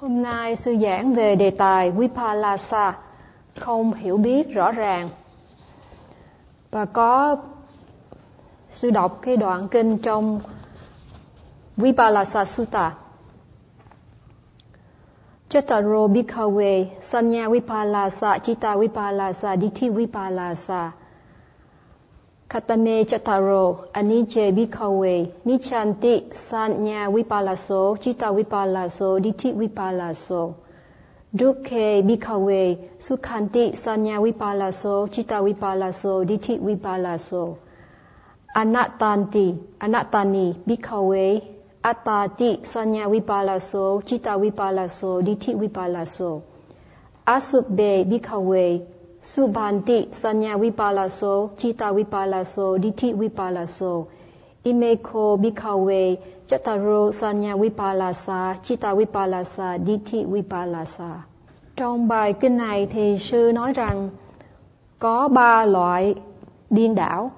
Hôm nay sư giảng về đề tài Vipalasa, không hiểu biết rõ ràng. Và có sư đọc cái đoạn kinh trong Vipalasa Sutta. Chataro Bhikkhave Sanya Vipalasa Chitta Vipalasa Ditti Vipalasa ခတနေချတရောအနိချေဘိခဝေနိချန္တိသာညာဝိပါလသောจิตဝိပါလသောဒိဋ္ဌိဝိပါလသောဒုက္ခေဘိခဝေสุขันติสัญญาวิปาลโสจิตวิปาลโสดิธิวิปาลโสอนัตตันติอนัตตานิบิขเวอัตตาติสัญญาวิปาลโสจิตวิปาลโสดิธิวิปาลโสอสุเบบิขเว Subhanti Sanya Vipalaso Chitta Vipalaso Diti Vipalaso Imeko Bikawe Chattaro Sanya Vipalasa Chitta Vipalasa Diti Vipalasa Trong bài kinh này thì sư nói rằng có ba loại điên đảo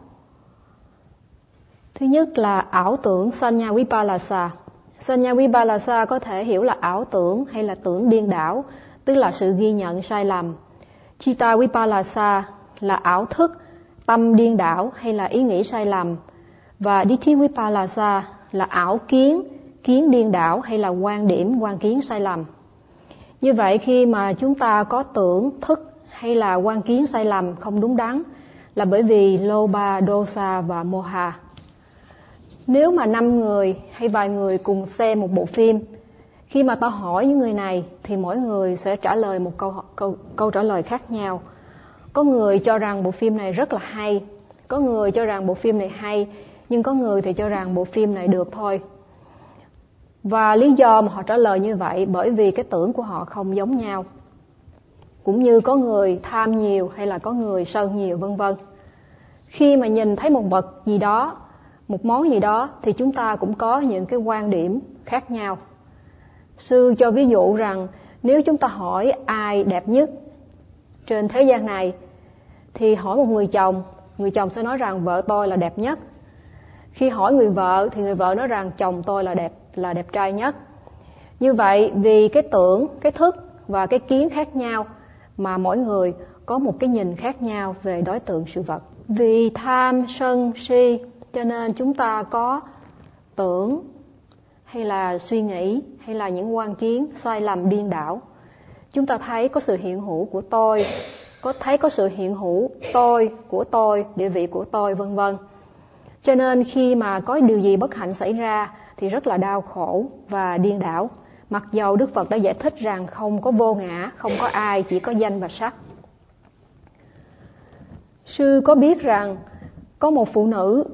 Thứ nhất là ảo tưởng Sanya Vipalasa. Sanya Vipalasa có thể hiểu là ảo tưởng hay là tưởng điên đảo, tức là sự ghi nhận sai lầm. Chitta Vipalasa là ảo thức, tâm điên đảo hay là ý nghĩ sai lầm. Và Ditti Vipalasa là ảo kiến, kiến điên đảo hay là quan điểm, quan kiến sai lầm. Như vậy khi mà chúng ta có tưởng, thức hay là quan kiến sai lầm không đúng đắn là bởi vì Loba, Dosa và Moha nếu mà năm người hay vài người cùng xem một bộ phim khi mà ta hỏi những người này, thì mỗi người sẽ trả lời một câu câu câu trả lời khác nhau. Có người cho rằng bộ phim này rất là hay, có người cho rằng bộ phim này hay, nhưng có người thì cho rằng bộ phim này được thôi. Và lý do mà họ trả lời như vậy bởi vì cái tưởng của họ không giống nhau. Cũng như có người tham nhiều hay là có người sân nhiều, vân vân. Khi mà nhìn thấy một vật gì đó, một món gì đó, thì chúng ta cũng có những cái quan điểm khác nhau sư cho ví dụ rằng nếu chúng ta hỏi ai đẹp nhất trên thế gian này, thì hỏi một người chồng người chồng sẽ nói rằng vợ tôi là đẹp nhất. Khi hỏi người vợ, thì người vợ nói rằng chồng tôi là đẹp là đẹp trai nhất. Như vậy, vì cái tưởng, cái thức và cái kiến khác nhau mà mỗi người có một cái nhìn khác nhau về đối tượng sự vật. Vì tham, sân, si, cho nên chúng ta có tưởng hay là suy nghĩ hay là những quan kiến sai lầm điên đảo? Chúng ta thấy có sự hiện hữu của tôi, có thấy có sự hiện hữu tôi, của tôi, địa vị của tôi, vân vân. Cho nên khi mà có điều gì bất hạnh xảy ra thì rất là đau khổ và điên đảo. Mặc dầu đức phật đã giải thích rằng không có vô ngã, không có ai, chỉ có danh và sắc. Sư có biết rằng có một phụ nữ,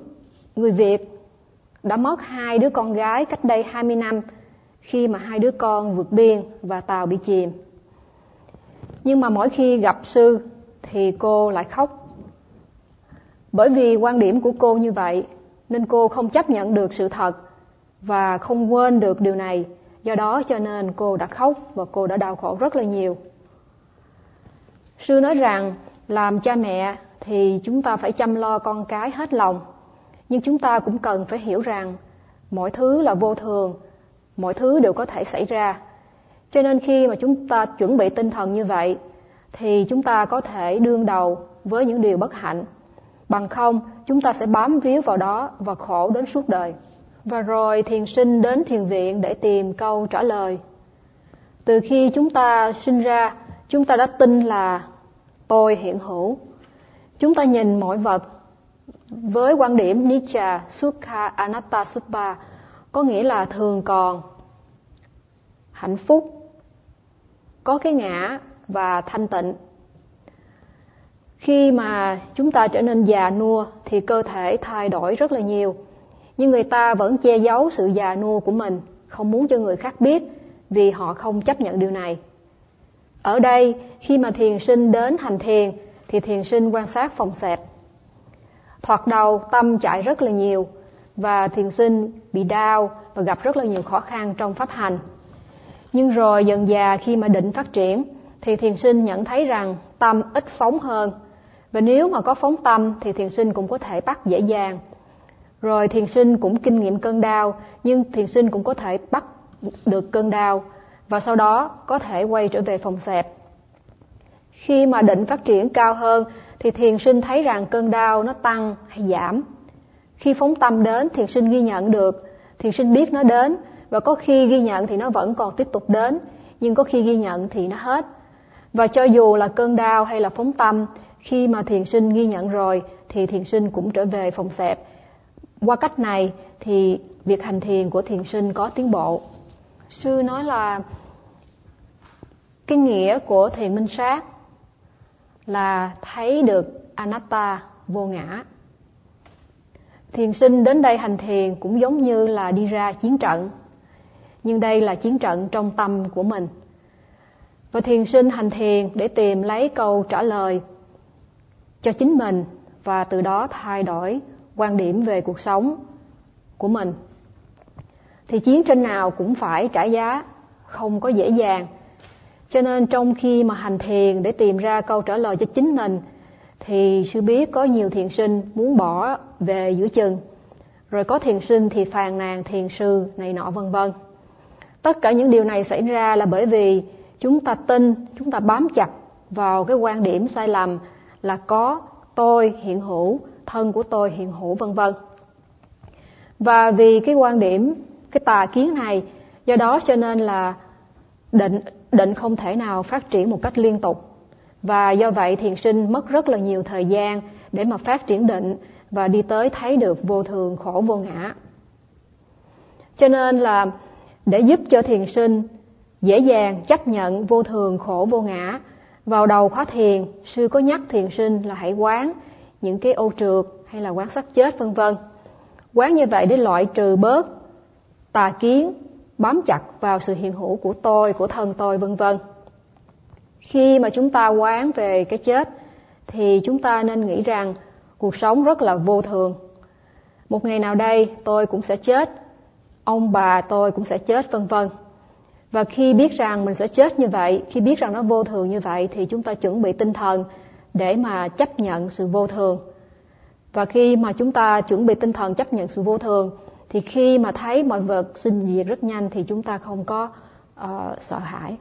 người Việt, đã mất hai đứa con gái cách đây 20 năm khi mà hai đứa con vượt biên và tàu bị chìm. Nhưng mà mỗi khi gặp sư thì cô lại khóc. Bởi vì quan điểm của cô như vậy, nên cô không chấp nhận được sự thật và không quên được điều này. Do đó cho nên cô đã khóc và cô đã đau khổ rất là nhiều. Sư nói rằng, làm cha mẹ thì chúng ta phải chăm lo con cái hết lòng nhưng chúng ta cũng cần phải hiểu rằng, mọi thứ là vô thường mọi thứ đều có thể xảy ra. Cho nên khi mà chúng ta chuẩn bị tinh thần như vậy, thì chúng ta có thể đương đầu với những điều bất hạnh. Bằng không, chúng ta sẽ bám víu vào đó và khổ đến suốt đời. Và rồi thiền sinh đến thiền viện để tìm câu trả lời. Từ khi chúng ta sinh ra, chúng ta đã tin là tôi hiện hữu. Chúng ta nhìn mọi vật với quan điểm Nietzsche, Sukha, Anatta Suppa có nghĩa là thường còn. Hạnh phúc. Có cái ngã và thanh tịnh. Khi mà chúng ta trở nên già nua thì cơ thể thay đổi rất là nhiều. Nhưng người ta vẫn che giấu sự già nua của mình, không muốn cho người khác biết vì họ không chấp nhận điều này. Ở đây, khi mà thiền sinh đến hành thiền thì thiền sinh quan sát phòng xẹp. Thoạt đầu tâm chạy rất là nhiều và thiền sinh, bị đau và gặp rất là nhiều khó khăn trong pháp hành nhưng rồi dần già khi mà định phát triển, thì thiền sinh nhận thấy rằng tâm ít phóng hơn và nếu mà có phóng tâm, thì thiền sinh cũng có thể bắt dễ dàng rồi thiền sinh cũng kinh nghiệm cơn đau, nhưng thiền sinh cũng có thể bắt được cơn đau và sau đó có thể quay trở về phòng xẹp. Khi mà định phát triển cao hơn, thì thiền sinh thấy rằng cơn đau nó tăng hay giảm. Khi phóng tâm đến, thiền sinh ghi nhận được, thiền sinh biết nó đến và có khi ghi nhận thì nó vẫn còn tiếp tục đến, nhưng có khi ghi nhận thì nó hết. Và cho dù là cơn đau hay là phóng tâm, khi mà thiền sinh ghi nhận rồi thì thiền sinh cũng trở về phòng xẹp. Qua cách này thì việc hành thiền của thiền sinh có tiến bộ. Sư nói là cái nghĩa của thiền minh sát là thấy được anatta vô ngã. Thiền sinh đến đây hành thiền cũng giống như là đi ra chiến trận, nhưng đây là chiến trận trong tâm của mình. Và thiền sinh hành thiền để tìm lấy câu trả lời cho chính mình và từ đó thay đổi quan điểm về cuộc sống của mình. Thì chiến tranh nào cũng phải trả giá, không có dễ dàng. Cho nên trong khi mà hành thiền để tìm ra câu trả lời cho chính mình thì sư biết có nhiều thiền sinh muốn bỏ về giữa chừng. Rồi có thiền sinh thì phàn nàn thiền sư này nọ vân vân. Tất cả những điều này xảy ra là bởi vì chúng ta tin, chúng ta bám chặt vào cái quan điểm sai lầm là có tôi hiện hữu, thân của tôi hiện hữu vân vân. Và vì cái quan điểm, cái tà kiến này, do đó cho nên là định định không thể nào phát triển một cách liên tục. Và do vậy thiền sinh mất rất là nhiều thời gian để mà phát triển định và đi tới thấy được vô thường khổ vô ngã. Cho nên là để giúp cho thiền sinh dễ dàng chấp nhận vô thường khổ vô ngã, vào đầu khóa thiền, sư có nhắc thiền sinh là hãy quán những cái ô trượt hay là quán sắc chết, vân vân quán như vậy để loại trừ bớt tà kiến, bám chặt vào sự hiện hữu của tôi, của thân tôi, vân vân khi mà chúng ta quán về cái chết thì chúng ta nên nghĩ rằng cuộc sống rất là vô thường. Một ngày nào đây tôi cũng sẽ chết ông bà tôi cũng sẽ chết vân vân. Và khi biết rằng mình sẽ chết như vậy khi biết rằng nó vô thường như vậy thì chúng ta chuẩn bị tinh thần để mà chấp nhận sự vô thường. Và khi mà chúng ta chuẩn bị tinh thần chấp nhận sự vô thường thì khi mà thấy mọi vật sinh diệt rất nhanh thì chúng ta không có uh, sợ hãi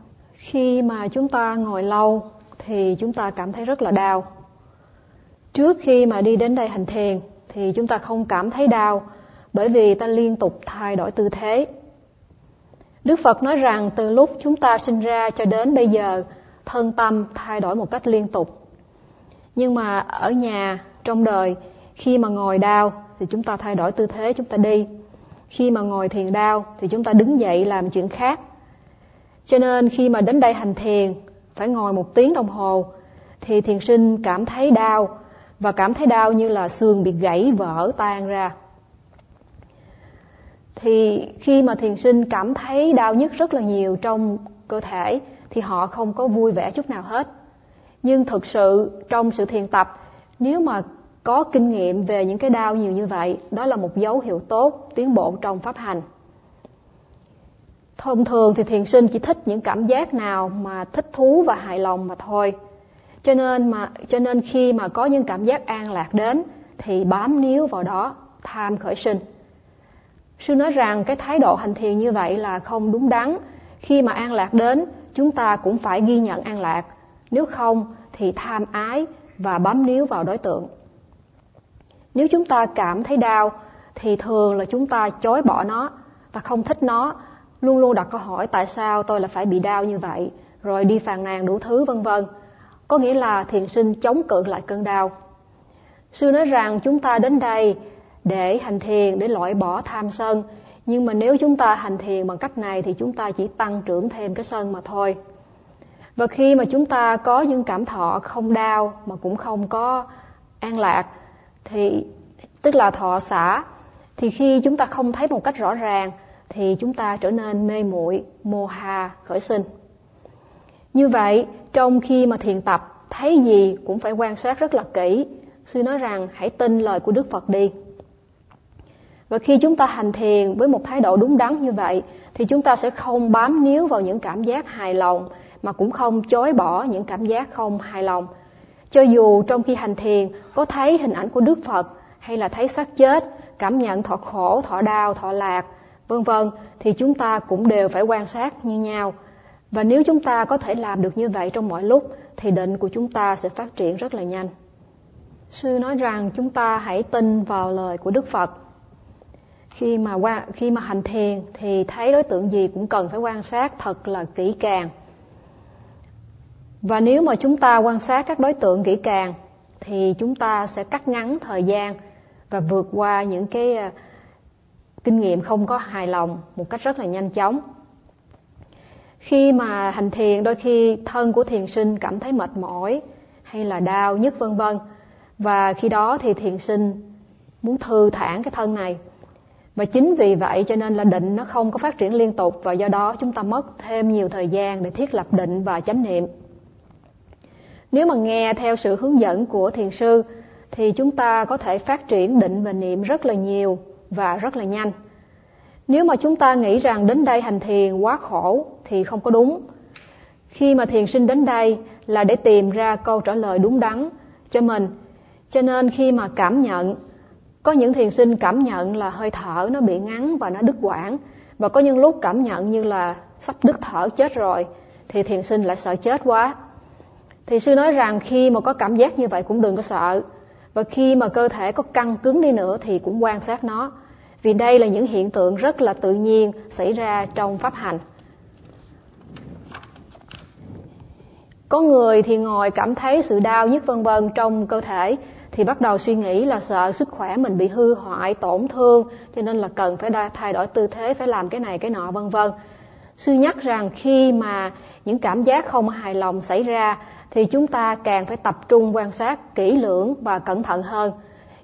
khi mà chúng ta ngồi lâu thì chúng ta cảm thấy rất là đau trước khi mà đi đến đây hành thiền thì chúng ta không cảm thấy đau bởi vì ta liên tục thay đổi tư thế Đức Phật nói rằng từ lúc chúng ta sinh ra cho đến bây giờ, thân tâm thay đổi một cách liên tục. Nhưng mà ở nhà, trong đời, khi mà ngồi đau thì chúng ta thay đổi tư thế chúng ta đi. Khi mà ngồi thiền đau thì chúng ta đứng dậy làm chuyện khác. Cho nên khi mà đến đây hành thiền, phải ngồi một tiếng đồng hồ, thì thiền sinh cảm thấy đau, và cảm thấy đau như là xương bị gãy vỡ tan ra. Thì khi mà thiền sinh cảm thấy đau nhức rất là nhiều trong cơ thể thì họ không có vui vẻ chút nào hết. Nhưng thực sự trong sự thiền tập nếu mà có kinh nghiệm về những cái đau nhiều như vậy đó là một dấu hiệu tốt tiến bộ trong pháp hành thông thường thì thiền sinh chỉ thích những cảm giác nào mà thích thú và hài lòng mà thôi. Cho nên mà, cho nên khi mà có những cảm giác an lạc đến, thì bám níu vào đó, tham khởi sinh. Sư nói rằng cái thái độ hành thiền như vậy là không đúng đắn. Khi mà an lạc đến, chúng ta cũng phải ghi nhận an lạc. Nếu không thì tham ái và bám níu vào đối tượng. Nếu chúng ta cảm thấy đau, thì thường là chúng ta chối bỏ nó và không thích nó luôn luôn đặt câu hỏi tại sao tôi là phải bị đau như vậy, rồi đi phàn nàn đủ thứ, vân vân. Có nghĩa là thiền sinh chống cự lại cơn đau. Sư nói rằng chúng ta đến đây để hành thiền, để loại bỏ tham sân. Nhưng mà nếu chúng ta hành thiền bằng cách này thì chúng ta chỉ tăng trưởng thêm cái sân mà thôi. Và khi mà chúng ta có những cảm thọ không đau mà cũng không có an lạc, thì tức là thọ xả, thì khi chúng ta không thấy một cách rõ ràng thì chúng ta trở nên mê muội mô hà, khởi sinh. Như vậy, trong khi mà thiền tập, thấy gì cũng phải quan sát rất là kỹ sư nói rằng hãy tin lời của đức phật đi. Và khi chúng ta hành thiền với một thái độ đúng đắn như vậy, thì chúng ta sẽ không bám níu vào những cảm giác hài lòng, mà cũng không chối bỏ những cảm giác không hài lòng. Cho dù trong khi hành thiền có thấy hình ảnh của đức phật hay là thấy xác chết, cảm nhận thọ khổ, thọ đau, thọ lạc vân vân, thì chúng ta cũng đều phải quan sát như nhau Và nếu chúng ta có thể làm được như vậy trong mọi lúc, thì định của chúng ta sẽ phát triển rất là nhanh. Sư nói rằng chúng ta hãy tin vào lời của Đức Phật. Khi mà qua, khi mà hành thiền, thì thấy đối tượng gì cũng cần phải quan sát thật là kỹ càng. Và nếu mà chúng ta quan sát các đối tượng kỹ càng, thì chúng ta sẽ cắt ngắn thời gian và vượt qua những cái kinh nghiệm không có hài lòng một cách rất là nhanh chóng. Khi mà hành thiền, đôi khi thân của thiền sinh cảm thấy mệt mỏi hay là đau nhức vân vân. Và khi đó thì thiền sinh muốn thư thản cái thân này. Và chính vì vậy cho nên là định nó không có phát triển liên tục và do đó chúng ta mất thêm nhiều thời gian để thiết lập định và chánh niệm. Nếu mà nghe theo sự hướng dẫn của thiền sư thì chúng ta có thể phát triển định và niệm rất là nhiều và rất là nhanh. Nếu mà chúng ta nghĩ rằng đến đây hành thiền quá khổ thì không có đúng. Khi mà thiền sinh đến đây là để tìm ra câu trả lời đúng đắn cho mình. Cho nên khi mà cảm nhận, có những thiền sinh cảm nhận là hơi thở nó bị ngắn và nó đứt quãng. Và có những lúc cảm nhận như là sắp đứt thở, chết rồi, thì thiền sinh lại sợ chết quá. Thì sư nói rằng khi mà có cảm giác như vậy cũng đừng có sợ và khi mà cơ thể có căng cứng đi nữa thì cũng quan sát nó. Vì đây là những hiện tượng rất là tự nhiên xảy ra trong pháp hành. Có người thì ngồi cảm thấy sự đau nhức vân vân trong cơ thể, thì bắt đầu suy nghĩ là sợ sức khỏe mình bị hư hoại, tổn thương, cho nên là cần phải thay đổi tư thế, phải làm cái này, cái nọ, vân vân. Sư nhắc rằng khi mà những cảm giác không hài lòng xảy ra thì chúng ta càng phải tập trung quan sát kỹ lưỡng và cẩn thận hơn.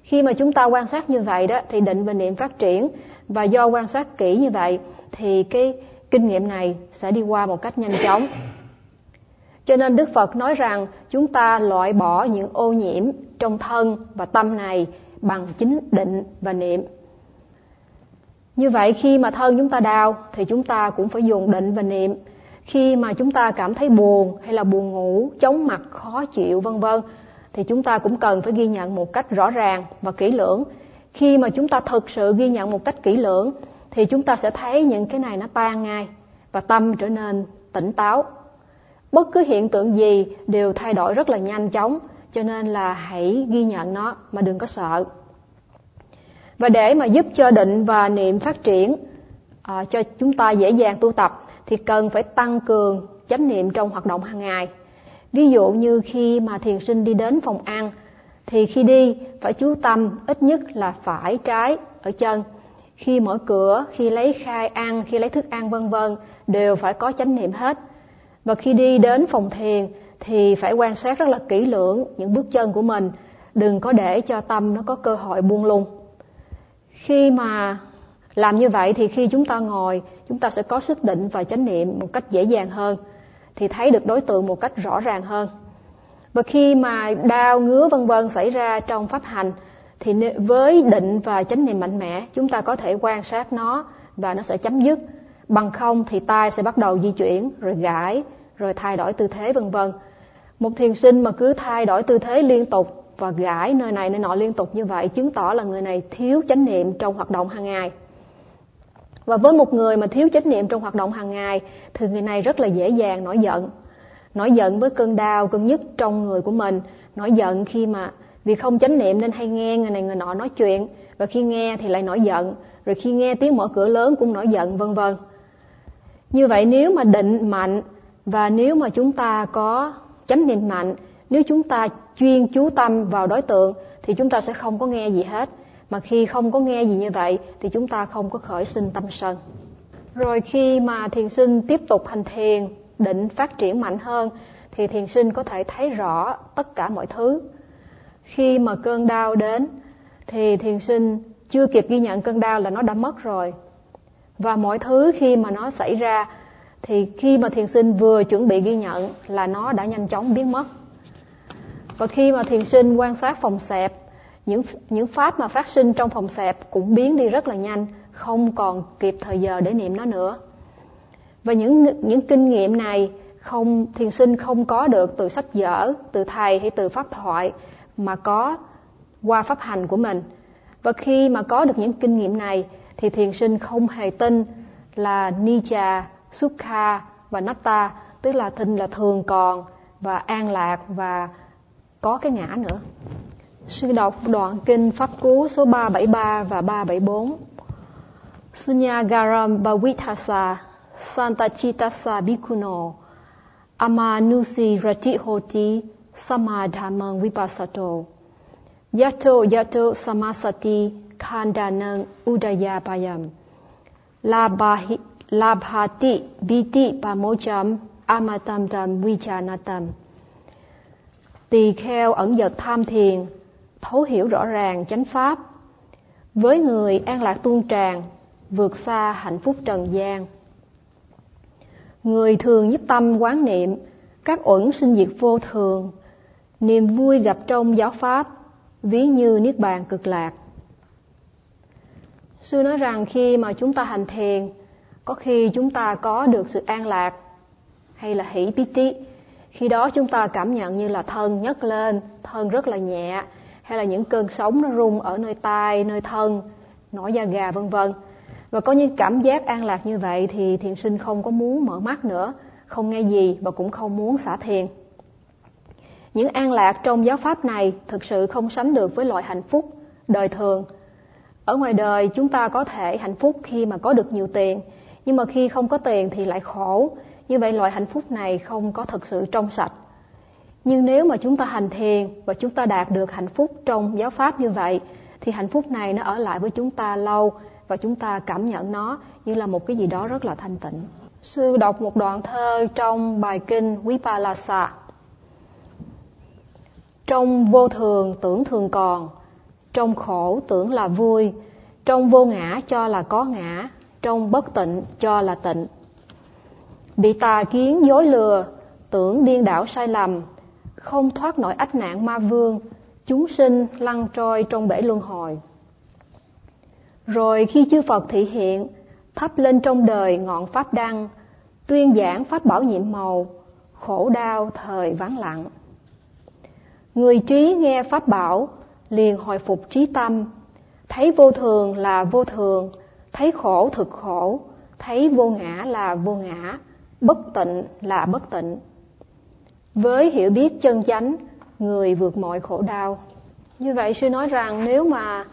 Khi mà chúng ta quan sát như vậy đó, thì định và niệm phát triển. Và do quan sát kỹ như vậy, thì cái kinh nghiệm này sẽ đi qua một cách nhanh chóng. Cho nên đức phật nói rằng chúng ta loại bỏ những ô nhiễm trong thân và tâm này bằng chính định và niệm. Như vậy khi mà thân chúng ta đau, thì chúng ta cũng phải dùng định và niệm khi mà chúng ta cảm thấy buồn hay là buồn ngủ chóng mặt khó chịu vân vân thì chúng ta cũng cần phải ghi nhận một cách rõ ràng và kỹ lưỡng. Khi mà chúng ta thực sự ghi nhận một cách kỹ lưỡng thì chúng ta sẽ thấy những cái này nó tan ngay và tâm trở nên tỉnh táo. Bất cứ hiện tượng gì đều thay đổi rất là nhanh chóng cho nên là hãy ghi nhận nó mà đừng có sợ. Và để mà giúp cho định và niệm phát triển à, cho chúng ta dễ dàng tu tập thì cần phải tăng cường chánh niệm trong hoạt động hàng ngày. Ví dụ như khi mà thiền sinh đi đến phòng ăn, thì khi đi phải chú tâm ít nhất là phải trái ở chân. Khi mở cửa, khi lấy khai ăn, khi lấy thức ăn, vân vân, đều phải có chánh niệm hết. Và khi đi đến phòng thiền, thì phải quan sát rất là kỹ lưỡng những bước chân của mình. Đừng có để cho tâm nó có cơ hội buông lung. Khi mà làm như vậy thì khi chúng ta ngồi, chúng ta sẽ có sức định và chánh niệm một cách dễ dàng hơn, thì thấy được đối tượng một cách rõ ràng hơn. Và khi mà đau, ngứa, vân vân xảy ra trong pháp hành, thì với định và chánh niệm mạnh mẽ, chúng ta có thể quan sát nó và nó sẽ chấm dứt. Bằng không thì tay sẽ bắt đầu di chuyển, rồi gãi, rồi thay đổi tư thế, vân vân. Một thiền sinh mà cứ thay đổi tư thế liên tục và gãi nơi này nơi nọ liên tục như vậy chứng tỏ là người này thiếu chánh niệm trong hoạt động hàng ngày và với một người mà thiếu chánh niệm trong hoạt động hàng ngày, thì người này rất là dễ dàng nổi giận. Nổi giận với cơn đau cơn nhức trong người của mình. Nổi giận khi mà vì không chánh niệm nên hay nghe người này người nọ nói chuyện. Và khi nghe thì lại nổi giận. Rồi khi nghe tiếng mở cửa lớn cũng nổi giận, vân vân. Như vậy nếu mà định mạnh và nếu mà chúng ta có chánh niệm mạnh, nếu chúng ta chuyên chú tâm vào đối tượng, thì chúng ta sẽ không có nghe gì hết mà khi không có nghe gì như vậy, thì chúng ta không có khởi sinh tâm sân. Rồi khi mà thiền sinh tiếp tục hành thiền, định phát triển mạnh hơn, thì thiền sinh có thể thấy rõ tất cả mọi thứ. Khi mà cơn đau đến, thì thiền sinh chưa kịp ghi nhận cơn đau là nó đã mất rồi. Và mọi thứ khi mà nó xảy ra, thì khi mà thiền sinh vừa chuẩn bị ghi nhận là nó đã nhanh chóng biến mất. Và khi mà thiền sinh quan sát phòng xẹp những những pháp mà phát sinh trong phòng xẹp cũng biến đi rất là nhanh không còn kịp thời giờ để niệm nó nữa và những những kinh nghiệm này không thiền sinh không có được từ sách vở từ thầy hay từ pháp thoại mà có qua pháp hành của mình và khi mà có được những kinh nghiệm này thì thiền sinh không hề tin là Nija, Sukha và natta tức là thinh là thường còn và an lạc và có cái ngã nữa. Sư đọc đoạn kinh Pháp Cú số 373 và 374. Sunyagaram Bhavithasa Santachitasa Bikuno Amanusi Ratihoti Samadhamang Vipassato Yato Yato Samasati Khandanang Udayapayam Labahi, Labhati Biti Pamocham Amatamtam Vichanatam Tỳ kheo ẩn dật tham thiền thấu hiểu rõ ràng chánh pháp. Với người an lạc tuôn tràn, vượt xa hạnh phúc trần gian. Người thường nhất tâm quán niệm các uẩn sinh diệt vô thường, niềm vui gặp trong giáo pháp, ví như niết bàn cực lạc. Sư nói rằng khi mà chúng ta hành thiền, có khi chúng ta có được sự an lạc hay là hỷ piti khi đó chúng ta cảm nhận như là thân nhấc lên, thân rất là nhẹ hay là những cơn sóng nó rung ở nơi tai, nơi thân, nổi da gà, vân vân. Và có những cảm giác an lạc như vậy thì thiền sinh không có muốn mở mắt nữa, không nghe gì và cũng không muốn xả thiền. Những an lạc trong giáo pháp này thực sự không sánh được với loại hạnh phúc đời thường. Ở ngoài đời, chúng ta có thể hạnh phúc khi mà có được nhiều tiền, nhưng mà khi không có tiền thì lại khổ. Như vậy, loại hạnh phúc này không có thực sự trong sạch nhưng nếu mà chúng ta hành thiền và chúng ta đạt được hạnh phúc trong giáo pháp như vậy thì hạnh phúc này nó ở lại với chúng ta lâu và chúng ta cảm nhận nó như là một cái gì đó rất là thanh tịnh. Sư đọc một đoạn thơ trong bài kinh Vipalasa. Trong vô thường tưởng thường còn, trong khổ tưởng là vui, trong vô ngã cho là có ngã, trong bất tịnh cho là tịnh. Bị tà kiến dối lừa, tưởng điên đảo sai lầm, không thoát nổi ách nạn ma vương, chúng sinh lăn trôi trong bể luân hồi. Rồi khi chư Phật thị hiện, thắp lên trong đời ngọn pháp đăng, tuyên giảng pháp bảo nhiệm màu, khổ đau thời vắng lặng. Người trí nghe pháp bảo, liền hồi phục trí tâm, thấy vô thường là vô thường, thấy khổ thực khổ, thấy vô ngã là vô ngã, bất tịnh là bất tịnh. Với hiểu biết chân chánh, người vượt mọi khổ đau. Như vậy sư nói rằng nếu mà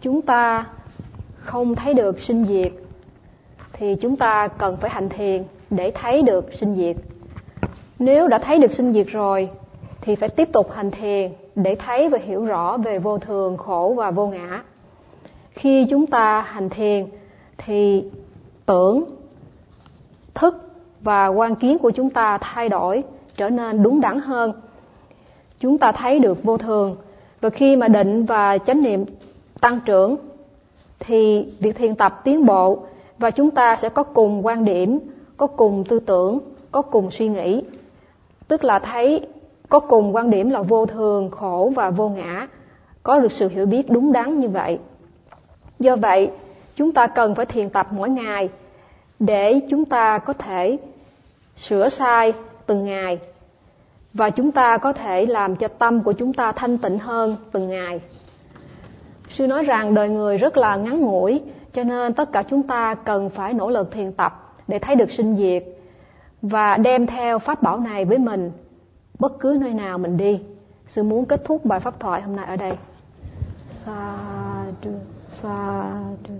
chúng ta không thấy được sinh diệt thì chúng ta cần phải hành thiền để thấy được sinh diệt. Nếu đã thấy được sinh diệt rồi thì phải tiếp tục hành thiền để thấy và hiểu rõ về vô thường, khổ và vô ngã. Khi chúng ta hành thiền thì tưởng, thức và quan kiến của chúng ta thay đổi, trở nên đúng đắn hơn. Chúng ta thấy được vô thường, và khi mà định và chánh niệm tăng trưởng, thì việc thiền tập tiến bộ, và chúng ta sẽ có cùng quan điểm, có cùng tư tưởng, có cùng suy nghĩ. Tức là thấy có cùng quan điểm là vô thường, khổ và vô ngã, có được sự hiểu biết đúng đắn như vậy. Do vậy, chúng ta cần phải thiền tập mỗi ngày để chúng ta có thể sửa sai từng ngày và chúng ta có thể làm cho tâm của chúng ta thanh tịnh hơn từng ngày. Sư nói rằng đời người rất là ngắn ngủi, cho nên tất cả chúng ta cần phải nỗ lực thiền tập để thấy được sinh diệt và đem theo pháp bảo này với mình. Bất cứ nơi nào mình đi, sư muốn kết thúc bài pháp thoại hôm nay ở đây. Sa du sa du